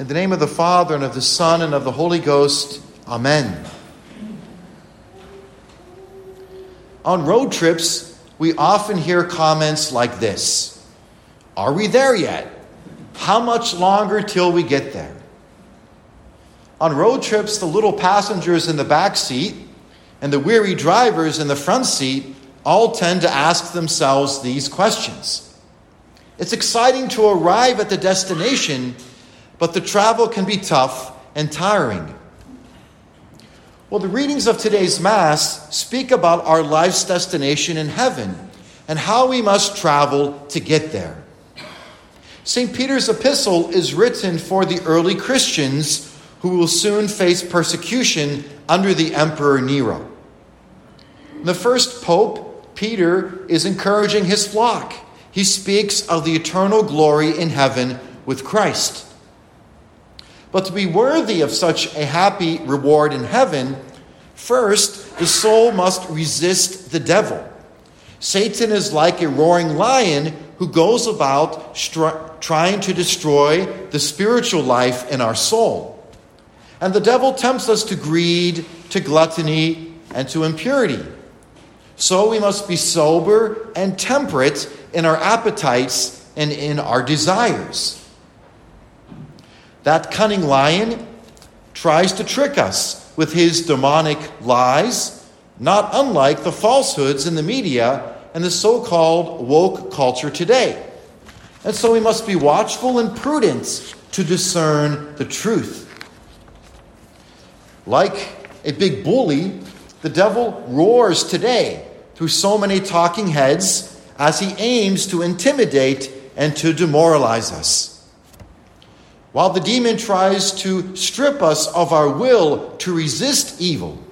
In the name of the Father, and of the Son, and of the Holy Ghost, Amen. On road trips, we often hear comments like this Are we there yet? How much longer till we get there? On road trips, the little passengers in the back seat and the weary drivers in the front seat all tend to ask themselves these questions. It's exciting to arrive at the destination, but the travel can be tough and tiring. Well, the readings of today's Mass speak about our life's destination in heaven and how we must travel to get there. St. Peter's epistle is written for the early Christians who will soon face persecution under the Emperor Nero. The first pope, Peter, is encouraging his flock. He speaks of the eternal glory in heaven with Christ. But to be worthy of such a happy reward in heaven, first the soul must resist the devil. Satan is like a roaring lion who goes about stri- trying to destroy the spiritual life in our soul. And the devil tempts us to greed, to gluttony, and to impurity. So we must be sober and temperate in our appetites and in our desires. That cunning lion tries to trick us with his demonic lies, not unlike the falsehoods in the media and the so called woke culture today. And so we must be watchful and prudent to discern the truth. Like a big bully, the devil roars today through so many talking heads as he aims to intimidate and to demoralize us. While the demon tries to strip us of our will to resist evil,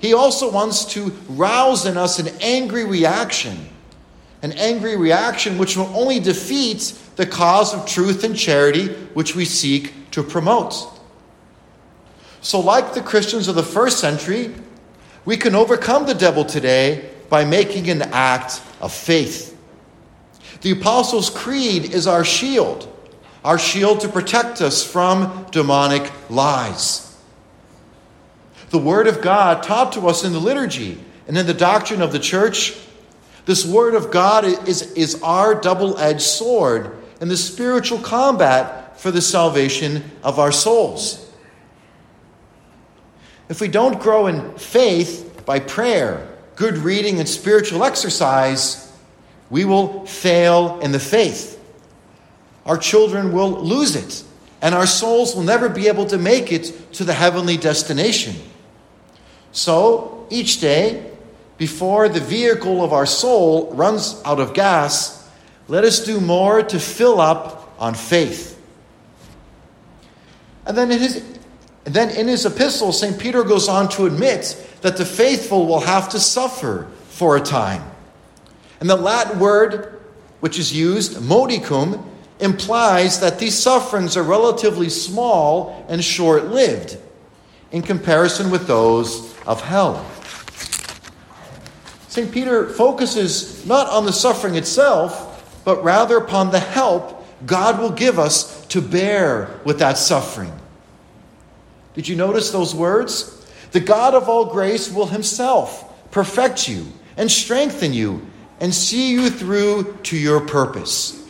he also wants to rouse in us an angry reaction, an angry reaction which will only defeat the cause of truth and charity which we seek to promote. So, like the Christians of the first century, we can overcome the devil today by making an act of faith. The Apostles' Creed is our shield, our shield to protect us from demonic lies. The Word of God taught to us in the liturgy and in the doctrine of the church, this Word of God is, is our double edged sword in the spiritual combat for the salvation of our souls. If we don't grow in faith by prayer, good reading, and spiritual exercise, we will fail in the faith. Our children will lose it, and our souls will never be able to make it to the heavenly destination. So, each day, before the vehicle of our soul runs out of gas, let us do more to fill up on faith. And then in his, then in his epistle, St. Peter goes on to admit that the faithful will have to suffer for a time. And the Latin word which is used, modicum, implies that these sufferings are relatively small and short lived in comparison with those of hell. St. Peter focuses not on the suffering itself, but rather upon the help God will give us to bear with that suffering. Did you notice those words? The God of all grace will himself perfect you and strengthen you and see you through to your purpose.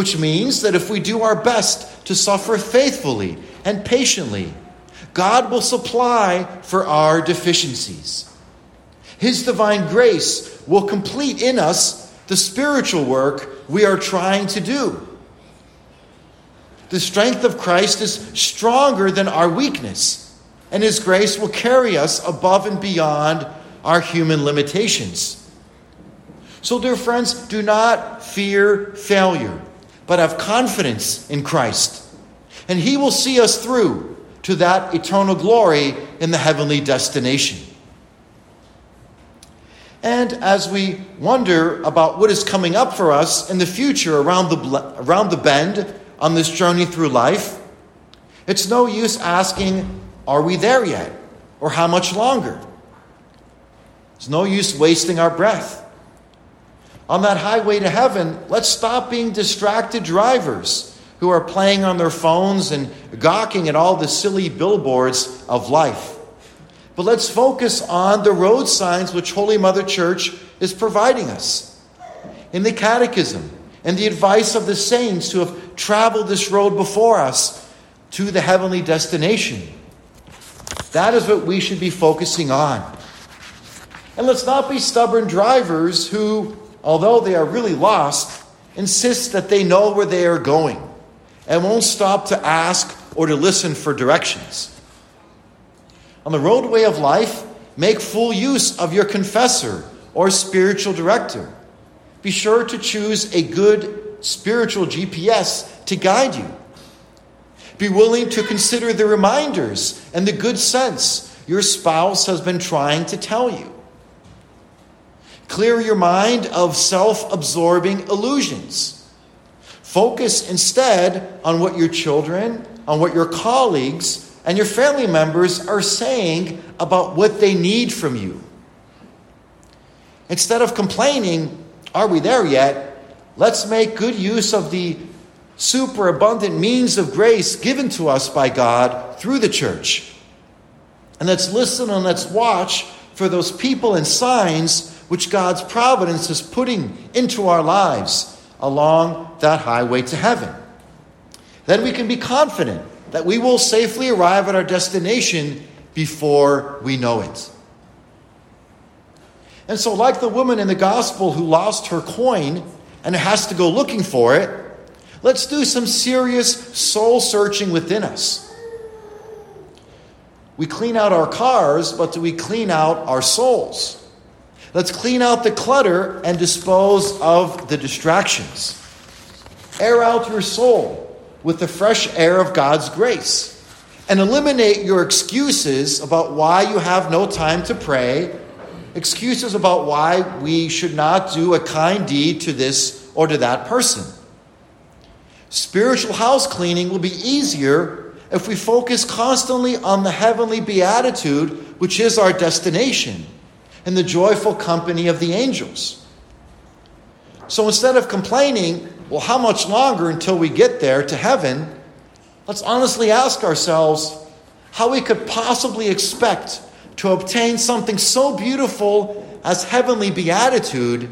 Which means that if we do our best to suffer faithfully and patiently, God will supply for our deficiencies. His divine grace will complete in us the spiritual work we are trying to do. The strength of Christ is stronger than our weakness and His grace will carry us above and beyond our human limitations. So, dear friends, do not fear failure, but have confidence in Christ. And He will see us through to that eternal glory in the heavenly destination. And as we wonder about what is coming up for us in the future around the, around the bend on this journey through life, it's no use asking are we there yet? Or how much longer? It's no use wasting our breath. On that highway to heaven, let's stop being distracted drivers who are playing on their phones and gawking at all the silly billboards of life. But let's focus on the road signs which Holy Mother Church is providing us. In the Catechism and the advice of the saints who have traveled this road before us to the heavenly destination. That is what we should be focusing on. And let's not be stubborn drivers who, although they are really lost, insist that they know where they are going and won't stop to ask or to listen for directions. On the roadway of life, make full use of your confessor or spiritual director. Be sure to choose a good spiritual GPS to guide you. Be willing to consider the reminders and the good sense your spouse has been trying to tell you. Clear your mind of self absorbing illusions. Focus instead on what your children, on what your colleagues, and your family members are saying about what they need from you. Instead of complaining, are we there yet? Let's make good use of the superabundant means of grace given to us by God through the church. And let's listen and let's watch for those people and signs which God's providence is putting into our lives along that highway to heaven. Then we can be confident that we will safely arrive at our destination before we know it. And so, like the woman in the gospel who lost her coin and has to go looking for it, let's do some serious soul searching within us. We clean out our cars, but do we clean out our souls? Let's clean out the clutter and dispose of the distractions. Air out your soul with the fresh air of God's grace and eliminate your excuses about why you have no time to pray, excuses about why we should not do a kind deed to this or to that person. Spiritual house cleaning will be easier if we focus constantly on the heavenly beatitude, which is our destination and the joyful company of the angels. So instead of complaining, well, how much longer until we get there to heaven? Let's honestly ask ourselves how we could possibly expect to obtain something so beautiful as heavenly beatitude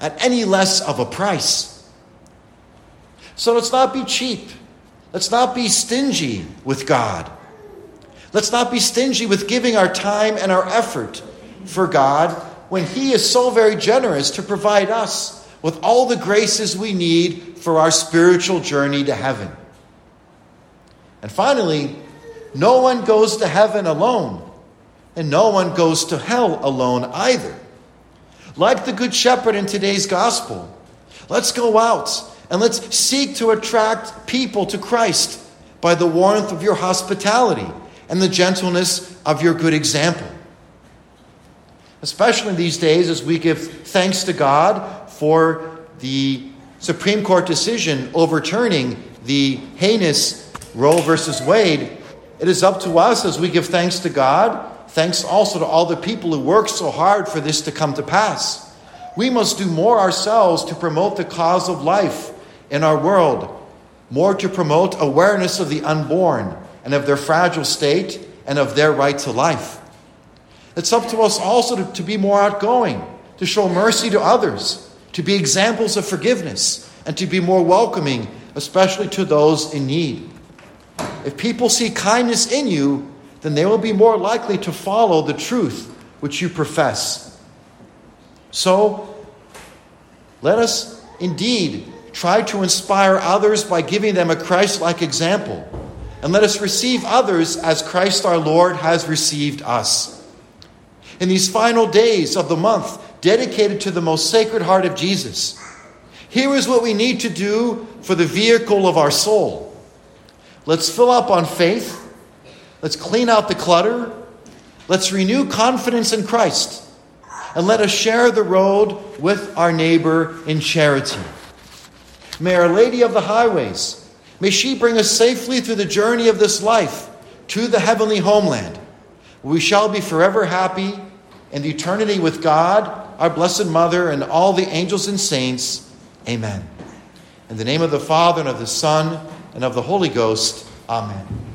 at any less of a price. So let's not be cheap. Let's not be stingy with God. Let's not be stingy with giving our time and our effort for God when He is so very generous to provide us with all the graces we need for our spiritual journey to heaven. And finally, no one goes to heaven alone, and no one goes to hell alone either. Like the Good Shepherd in today's gospel, let's go out and let's seek to attract people to Christ by the warmth of your hospitality and the gentleness of your good example especially these days as we give thanks to God for the Supreme Court decision overturning the heinous Roe versus Wade. It is up to us as we give thanks to God, thanks also to all the people who worked so hard for this to come to pass. We must do more ourselves to promote the cause of life in our world, more to promote awareness of the unborn and of their fragile state and of their right to life. It's up to us also to, to be more outgoing, to show mercy to others, to be examples of forgiveness, and to be more welcoming, especially to those in need. If people see kindness in you, then they will be more likely to follow the truth which you profess. So, let us indeed try to inspire others by giving them a Christ like example. And let us receive others as Christ our Lord has received us in these final days of the month dedicated to the most sacred heart of Jesus. Here is what we need to do for the vehicle of our soul. Let's fill up on faith. Let's clean out the clutter. Let's renew confidence in Christ. And let us share the road with our neighbor in charity. May Our Lady of the Highways, may she bring us safely through the journey of this life to the heavenly homeland. We shall be forever happy in eternity with God, our Blessed Mother, and all the angels and saints. Amen. In the name of the Father, and of the Son, and of the Holy Ghost, Amen.